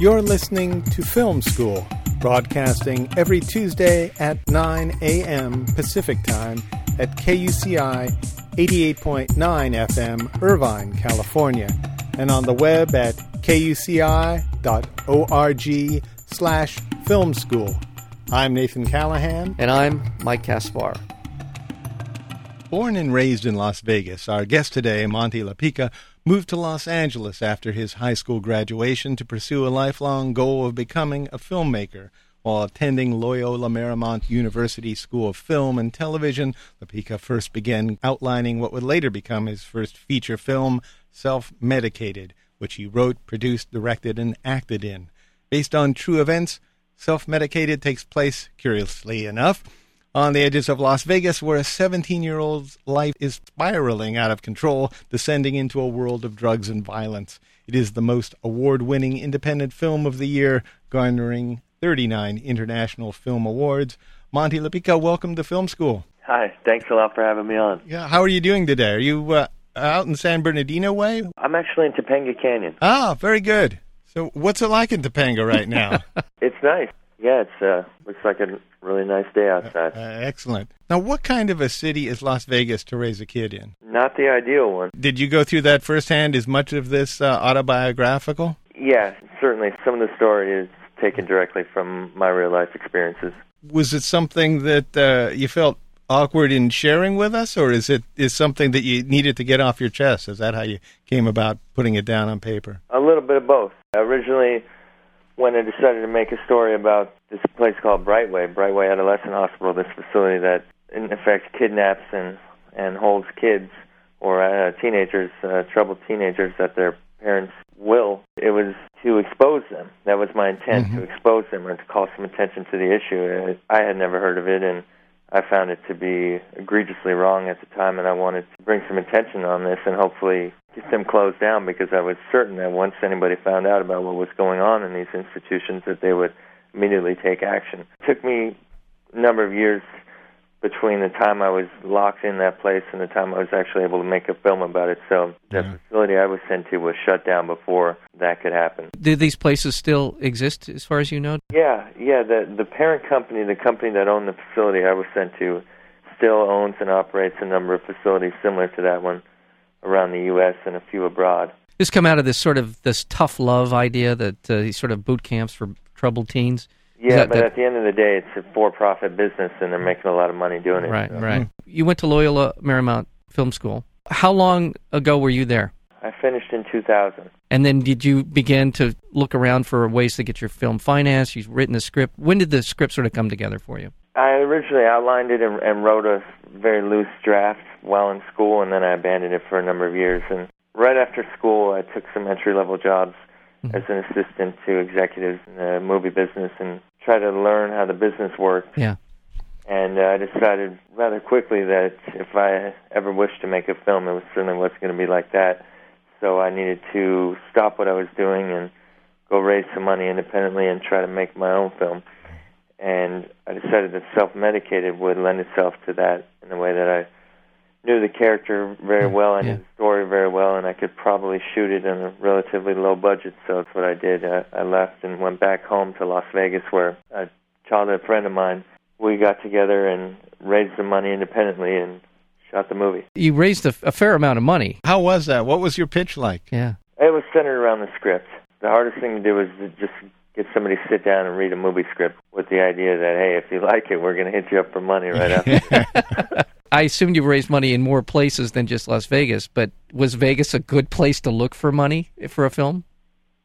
You're listening to Film School, broadcasting every Tuesday at 9 a.m. Pacific Time at KUCI 88.9 FM, Irvine, California, and on the web at kuci.org slash film school. I'm Nathan Callahan. And I'm Mike Kaspar. Born and raised in Las Vegas, our guest today, Monty LaPica, moved to Los Angeles after his high school graduation to pursue a lifelong goal of becoming a filmmaker. While attending Loyola Marymount University School of Film and Television, LaPica first began outlining what would later become his first feature film, Self Medicated, which he wrote, produced, directed, and acted in. Based on true events, Self Medicated takes place, curiously enough, on the edges of Las Vegas, where a 17 year old's life is spiraling out of control, descending into a world of drugs and violence. It is the most award winning independent film of the year, garnering 39 International Film Awards. Monty LaPica, welcome to Film School. Hi, thanks a lot for having me on. Yeah, how are you doing today? Are you uh, out in San Bernardino way? I'm actually in Topanga Canyon. Ah, very good. So, what's it like in Topanga right now? it's nice. Yeah, it's uh, looks like a really nice day outside. Uh, excellent. Now, what kind of a city is Las Vegas to raise a kid in? Not the ideal one. Did you go through that firsthand? Is much of this uh, autobiographical? Yeah, certainly. Some of the story is taken directly from my real life experiences. Was it something that uh, you felt awkward in sharing with us, or is it is something that you needed to get off your chest? Is that how you came about putting it down on paper? A little bit of both. Originally when I decided to make a story about this place called Brightway, Brightway Adolescent Hospital, this facility that in effect kidnaps and and holds kids or uh, teenagers, uh, troubled teenagers at their parents' will. It was to expose them. That was my intent mm-hmm. to expose them or to call some attention to the issue. I had never heard of it and I found it to be egregiously wrong at the time, and I wanted to bring some attention on this and hopefully get them closed down because I was certain that once anybody found out about what was going on in these institutions, that they would immediately take action. It took me a number of years between the time I was locked in that place and the time I was actually able to make a film about it. So the yeah. facility I was sent to was shut down before that could happen. Do these places still exist, as far as you know? Yeah, yeah. The the parent company, the company that owned the facility I was sent to, still owns and operates a number of facilities similar to that one around the U.S. and a few abroad. This come out of this sort of this tough love idea that uh, these sort of boot camps for troubled teens. Yeah, that, but that, at the end of the day, it's a for-profit business, and they're making a lot of money doing it. Right, so. right. You went to Loyola Marymount Film School. How long ago were you there? I finished in 2000. And then did you begin to look around for ways to get your film financed? You've written a script. When did the script sort of come together for you? I originally outlined it and, and wrote a very loose draft while in school, and then I abandoned it for a number of years. And right after school, I took some entry-level jobs mm-hmm. as an assistant to executives in the movie business and try to learn how the business worked. Yeah. And uh, I decided rather quickly that if I ever wished to make a film, it was certainly wasn't going to be like that. So I needed to stop what I was doing and go raise some money independently and try to make my own film. And I decided that self-medicated would lend itself to that in a way that I knew the character very well, I knew the story very well, and I could probably shoot it in a relatively low budget. So that's what I did. I, I left and went back home to Las Vegas, where a childhood friend of mine we got together and raised the money independently and shot the movie. You raised a, a fair amount of money. How was that? What was your pitch like? Yeah, it was centered around the script. The hardest thing to do was to just get somebody to sit down and read a movie script with the idea that hey, if you like it, we're going to hit you up for money right after. I assumed you raised money in more places than just Las Vegas, but was Vegas a good place to look for money for a film?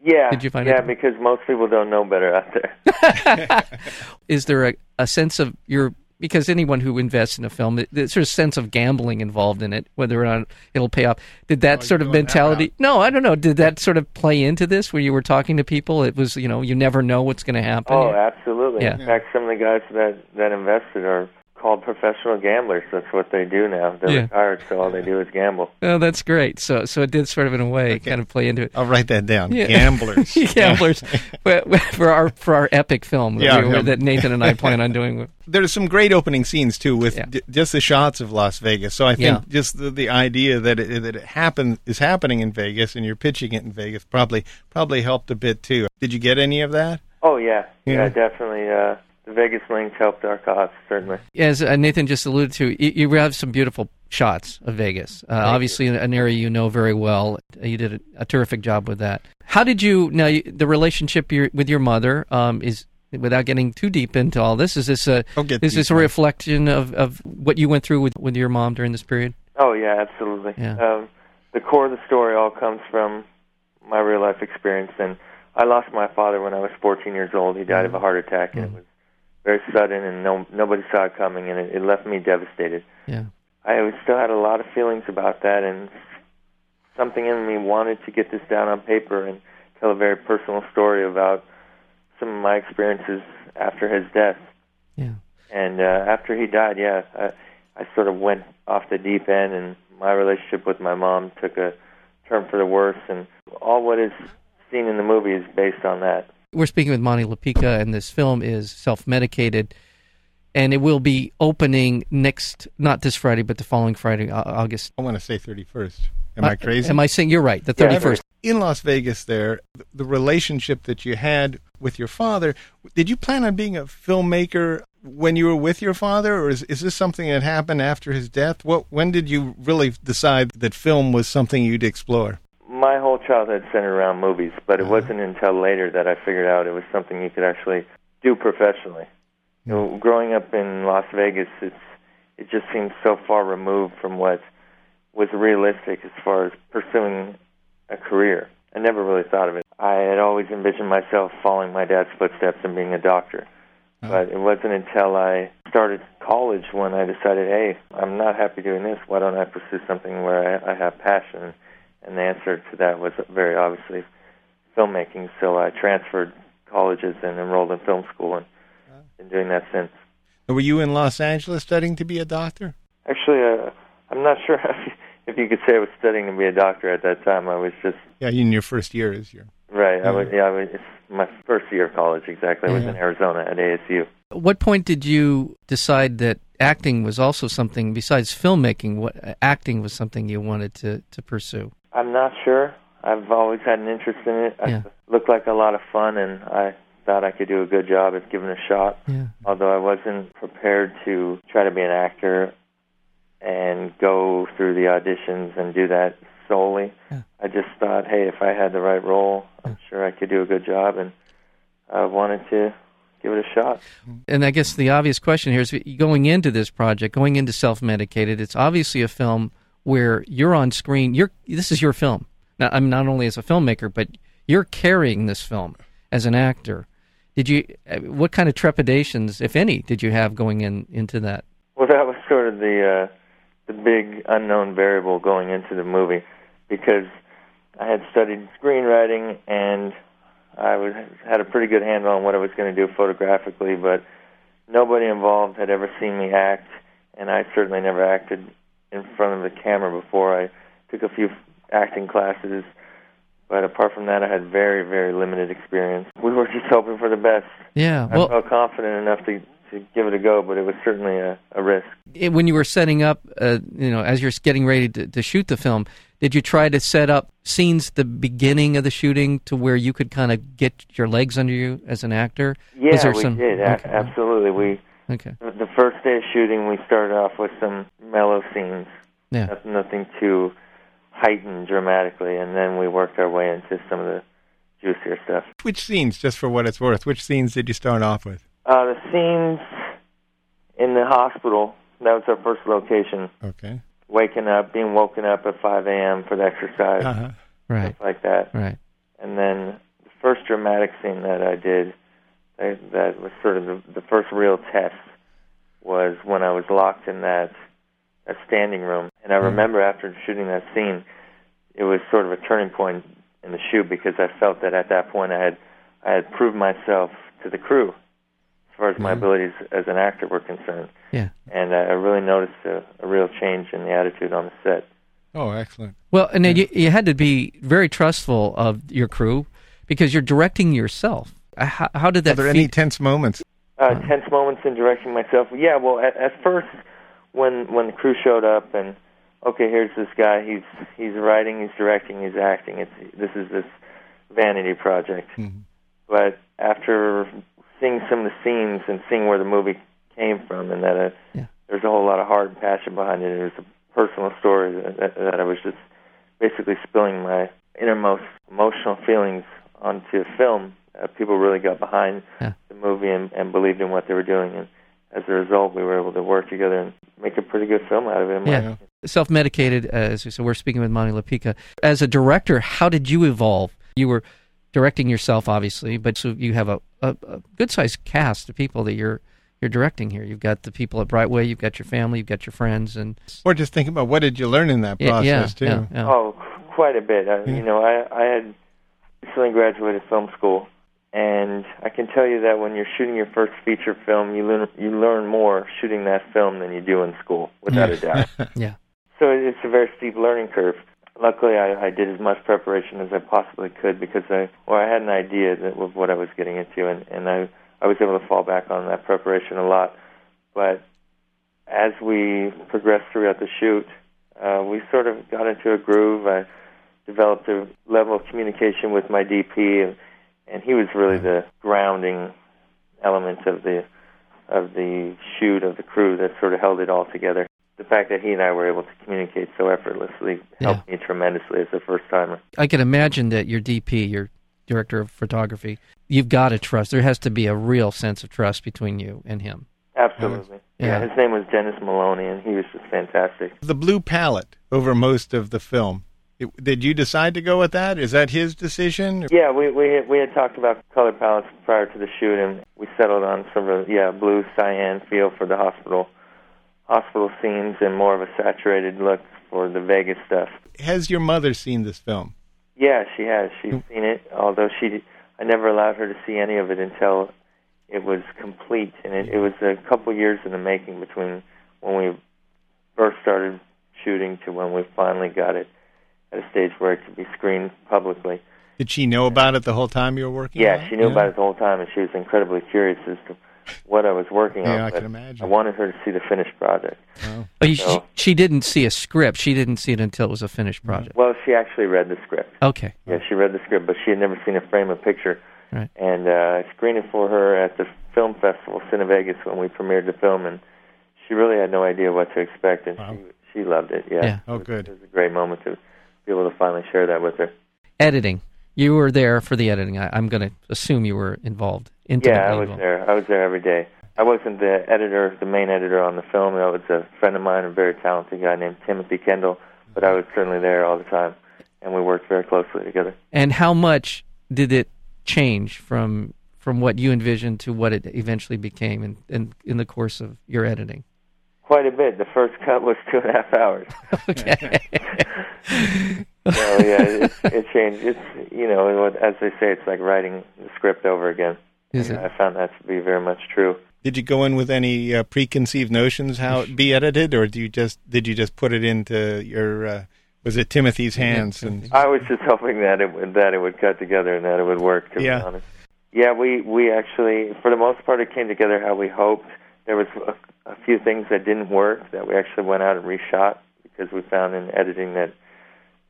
Yeah. Did you find yeah, it? because most people don't know better out there. Is there a, a sense of your because anyone who invests in a film, there's sort of sense of gambling involved in it, whether or not it'll pay off. Did that oh, sort of mentality? No, I don't know. Did that sort of play into this where you were talking to people? It was, you know, you never know what's going to happen. Oh, absolutely. Yeah. In fact, some of the guys that that invested are called professional gamblers. That's what they do now. They're Yeah. retired, so all they do is gamble. Oh, that's great. So, so it did sort of in a way Okay. kind of play into it. I'll write that down. Yeah. Gamblers. Gamblers But for our for our epic film that, we- yeah. that Nathan and I plan on doing. There's some great opening scenes too, with Yeah. d- just the shots of Las Vegas. So I think Yeah. just the, the idea that it, that it happen is happening in Vegas and you're pitching it in Vegas probably probably helped a bit too. Did you get any of that? Oh yeah, Yeah. yeah, definitely. Uh, the Vegas links helped our cause certainly. As uh, Nathan just alluded to, you, you have some beautiful shots of Vegas. Uh, obviously, an area you know very well. You did a, a terrific job with that. How did you now you, the relationship your, with your mother um, is without getting too deep into all this? Is this a I'll get is this a reflection of, of what you went through with, with your mom during this period? Oh yeah, absolutely. Yeah. Um, the core of the story all comes from my real life experience, and I lost my father when I was 14 years old. He died of a heart attack, and it was very sudden, and no nobody saw it coming, and it, it left me devastated. Yeah. I still had a lot of feelings about that, and something in me wanted to get this down on paper and tell a very personal story about some of my experiences after his death. Yeah. And uh, after he died, yeah, I, I sort of went off the deep end, and my relationship with my mom took a turn for the worse. And all what is seen in the movie is based on that. We're speaking with Monty LaPica, and this film is self-medicated, and it will be opening next, not this Friday, but the following Friday, uh, August. I want to say 31st. Am I uh, crazy? Am I saying you're right? The Yeah, thirty first. in Las Vegas there, the relationship that you had with your father, did you plan on being a filmmaker when you were with your father, or is, is this something that happened after his death? What when did you really decide that film was something you'd explore? My whole childhood centered around movies, but it Uh-huh. wasn't until later that I figured out it was something you could actually do professionally. You know, growing up in Las Vegas, it's it just seems so far removed from what was realistic as far as pursuing a career. I never really thought of it. I had always envisioned myself following my dad's footsteps and being a doctor. But it wasn't until I started college when I decided, hey, I'm not happy doing this. Why don't I pursue something where I, I have passion? And the answer to that was very obviously filmmaking. So I transferred colleges and enrolled in film school and been doing that since. Were you in Los Angeles studying to be a doctor? Actually, uh, I'm not sure if you could say I was studying to be a doctor at that time. I was just Yeah, in your first year as your. right. I was yeah. I was it's my first year of college exactly. I was Yeah. in Arizona at ASU. At what point did you decide that acting was also something besides filmmaking? What acting was something you wanted to to pursue? I'm not sure. I've always had an interest in it. Yeah. It looked like a lot of fun, and I thought I could do a good job at giving it a shot. Yeah. Although I wasn't prepared to try to be an actor and go through the auditions and do that solely. Yeah. I just thought, hey, if I had the right role, I'm sure I could do a good job, and I wanted to give it a shot. And I guess the obvious question here is going into this project, going into self-medicated. It's obviously a film where you're on screen. You're this is your film. Now, I'm not only as a filmmaker, but you're carrying this film as an actor. Did you? uh, What kind of trepidations, if any, did you have going in into that? Well, that was sort of the uh, the big unknown variable going into the movie because I had studied screenwriting and I was had a pretty good handle on what I was going to do photographically, but nobody involved had ever seen me act, and I certainly never acted in front of the camera before. I took a few acting classes, but apart from that, I had very, very limited experience. We were just hoping for the best. Yeah. well, I felt confident enough to to give it a go, but it was certainly a, a risk. it- when you were setting up, uh, you know, as you're getting ready to, to shoot the film, did you try to set up scenes at the beginning of the shooting to where you could kind of get your legs under you as an actor? Yeah, Was there we some- did. A- Absolutely. We Okay. the first day of shooting, we started off with some mellow scenes, Yeah. nothing, nothing too heightened dramatically, and then we worked our way into some of the juicier stuff. Which scenes, just for what it's worth, which scenes did you start off with? Uh, the scenes in the hospital. That was our first location. Okay. Waking up, being woken up at 5 a.m. for the exercise, Uh-huh. Right. stuff like that. Right. And then the first dramatic scene that I did, that, that was sort of the, the first real test, was when I was locked in that, that standing room. And I remember after shooting that scene, it was sort of a turning point in the shoot because I felt that at that point I had I had proved myself to the crew as far as my Mhm. abilities as an actor were concerned. Yeah. and I really noticed a, a real change in the attitude on the set. Oh, excellent. Well, and then you, you had to be very trustful of your crew because you're directing yourself. Uh, How, how did that? Are there feed- any tense moments? Uh, tense moments in directing myself. Yeah, well, at, at first, when when the crew showed up and okay, here's this guy. He's he's writing, he's directing, he's acting. It's this is this vanity project. Mhm. But after seeing some of the scenes and seeing where the movie came from, and that uh, Yeah. there's a whole lot of heart and passion behind it. It was a personal story that, that, that I was just basically spilling my innermost emotional feelings onto a film. Uh, people really got behind Yeah. the movie and, and believed in what they were doing, and as a result, we were able to work together and make a pretty good film out of it. Yeah. self-medicated as we said we're speaking with Monty LaPica as a director how did you evolve you were directing yourself obviously but so you have a, a, a good sized cast of people that you're you're directing here you've got the people at Brightway you've got your family you've got your friends and Or just think about what did you learn in that yeah process yeah, too? yeah, yeah. Oh, quite a bit. I, Yeah. You know, I I had recently graduated film school, and I can tell you that when you're shooting your first feature film, you learn you learn more shooting that film than you do in school, without a doubt. yeah So it's a very steep learning curve. Luckily, I, I did as much preparation as I possibly could because I, well, I had an idea that, of what I was getting into, and, and I, I was able to fall back on that preparation a lot. But as we progressed throughout the shoot, uh, we sort of got into a groove. I developed a level of communication with my DP, and, and he was really the grounding element of the of the shoot of the crew that sort of held it all together the fact that he and I were able to communicate so effortlessly helped me tremendously as a first timer. I can imagine that your DP your director of photography you've got to trust there has to be a real sense of trust between you and him Absolutely. Yeah. Yeah. his name was Dennis Maloney, and he was just fantastic. The blue palette over most of the film. It, did you decide to go with that? Is that his decision? Yeah, we we had, we had talked about color palettes prior to the shoot, and we settled on sort of a yeah blue cyan feel for the hospital hospital scenes, and more of a saturated look for the Vegas stuff. Has your mother seen this film? Yeah, she has. She's mm. seen it, although she I never allowed her to see any of it until it was complete, and it, it was a couple years in the making between when we first started shooting to when we finally got it at a stage where it could be screened publicly. Did she know about it the whole time you were working? Yeah, it? she knew about it the whole time, and she was incredibly curious as to what I was working on. Yeah, I can imagine. I wanted her to see the finished project. oh, you, she, she didn't see a script she didn't see it until it was a finished project Well, she actually read the script. okay Yeah, she read the script, but she had never seen a frame of picture. Right. And uh, I screened it for her at the film festival, Cine Vegas, when we premiered the film, and she really had no idea what to expect, and Wow. she she loved it. Yeah. Yeah. Oh, It was- good. It was a great moment to be able to finally share that with her. editing. You were there for the editing. I, I'm going to assume you were involved. Intimately Yeah, I was involved. there. I was there every day. I wasn't the editor, the main editor on the film. That was a friend of mine, a very talented guy named Timothy Kendall. But I was certainly there all the time, and we worked very closely together. And how much did it change from from what you envisioned to what it eventually became in, in, in the course of your editing? Quite a bit. The first cut was two and a half hours. Okay. so yeah, it, it changed. It's you know, as they say, it's like writing the script over again. Is And it? I found that to be very much true. Did you go in with any uh, preconceived notions how it be edited, or do you just did you just put it into your uh, was it Timothy's hands and I was just hoping that it would that it would cut together and that it would work. To Yeah. be honest, yeah, we we actually, for the most part, it came together how we hoped. There was a, a few things that didn't work that we actually went out and reshot because we found in editing that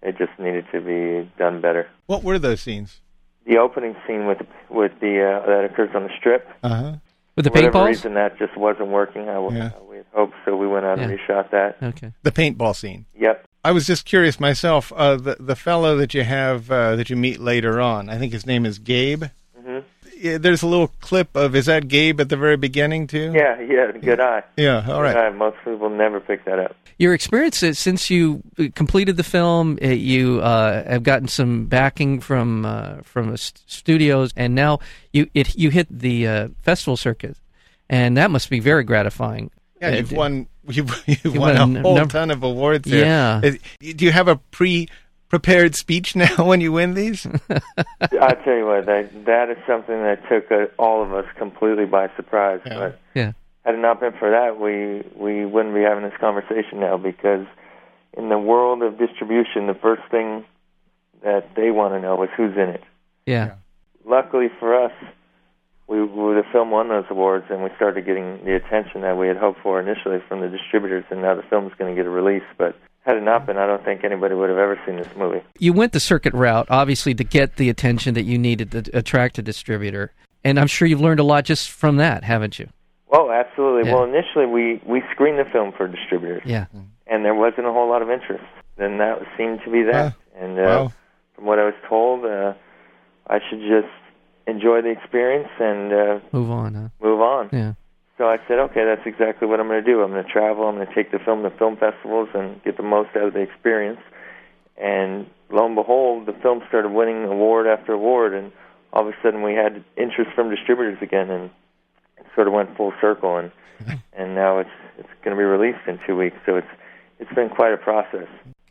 it just needed to be done better. what were those scenes? The opening scene with with the uh, that occurs on the strip. Uh huh. With the for whatever reason, that just wasn't working. How, Yeah. how we had hoped, so we went out and reshot that. Okay. The paintball scene. Yep. I was just curious myself. Uh, the the fellow that you have uh, that you meet later on, I think his name is Gabe. hmm Yeah, there's a little clip of is that Gabe at the very beginning too? Yeah, yeah, good eye. Yeah. all right. Good eye. Most people never pick that up. Your experience uh, since you uh, completed the film, uh, you uh, have gotten some backing from uh, from studios, and now you it you hit the uh, festival circuit, and that must be very gratifying. Yeah, you've won. You've, you've You won won a a whole number- ton of awards. There. Yeah. Do you have a pre-prepared speech now when you win these? I tell you what, that that is something that took uh, all of us completely by surprise. Yeah. But Yeah. had it not been for that, we we wouldn't be having this conversation now because in the world of distribution, the first thing that they want to know is who's in it. Yeah. yeah. Luckily for us, we, we the film won those awards, and we started getting the attention that we had hoped for initially from the distributors, and now the film's going to get a release. But had it not been, I don't think anybody would have ever seen this movie. You went the circuit route, obviously, to get the attention that you needed to attract a distributor, and I'm sure you've learned a lot just from that, haven't you? Oh, absolutely. Yeah. Well, initially we we screened the film for distributors. Yeah. And there wasn't a whole lot of interest. Then that seemed to be that. Uh, and uh, wow. from what I was told, uh, I should just enjoy the experience and uh, move on. Huh? Move on. Yeah. So I said, okay, that's exactly what I'm going to do. I'm going to travel. I'm going to take the film to film festivals and get the most out of the experience. And lo and behold, the film started winning award after award, and all of a sudden we had interest from distributors again, and it sort of went full circle. And and now it's it's going to be released in two weeks. So it's it's been quite a process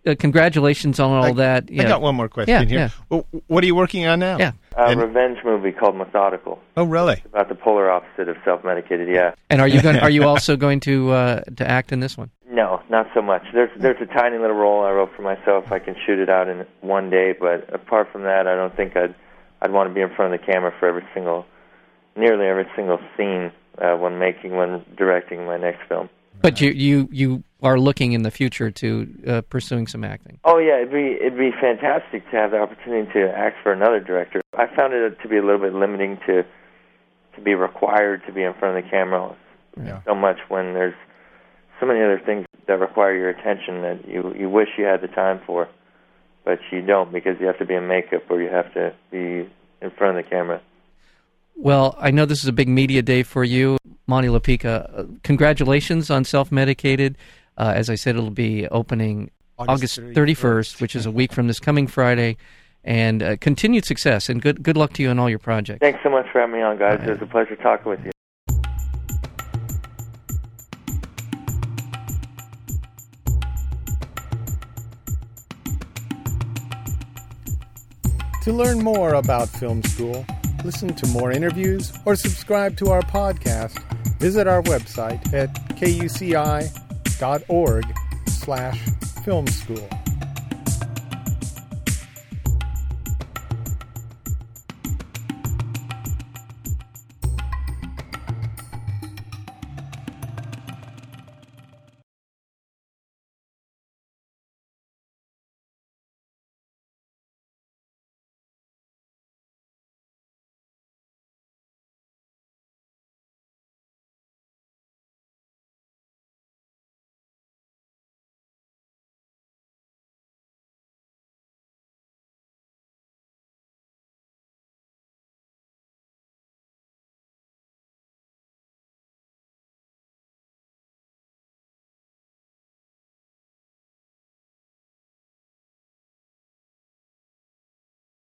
uh, congratulations on all I, that. Yeah. I got one more question yeah, here. Yeah. Well, what are you working on now? Yeah. A and, revenge movie called Methodical. Oh, really? It's about the polar opposite of self-medicated. Yeah. And are you going? are you also going to uh, to act in this one? No, not so much. There's there's a tiny little role I wrote for myself. I can shoot it out in one day, but apart from that, I don't think I'd I'd want to be in front of the camera for every single, nearly every single scene uh, when making when directing my next film. But you you you are looking in the future to uh, pursuing some acting. Oh yeah, it'd be it'd be fantastic to have the opportunity to act for another director. I found it to be a little bit limiting to to be required to be in front of the camera yeah. so much when there's so many other things that require your attention that you you wish you had the time for, but you don't because you have to be in makeup or you have to be in front of the camera. Well, I know this is a big media day for you. Monty LaPica, uh, congratulations on Self Medicated. Uh, as I said, it'll be opening August, August 31st, which is a week from this coming Friday. And uh, continued success and good good luck to you on all your projects. Thanks so much for having me on, guys. It was a pleasure talking with you. To learn more about film school, listen to more interviews, or subscribe to our podcast, visit our website at kuci.org slash film school.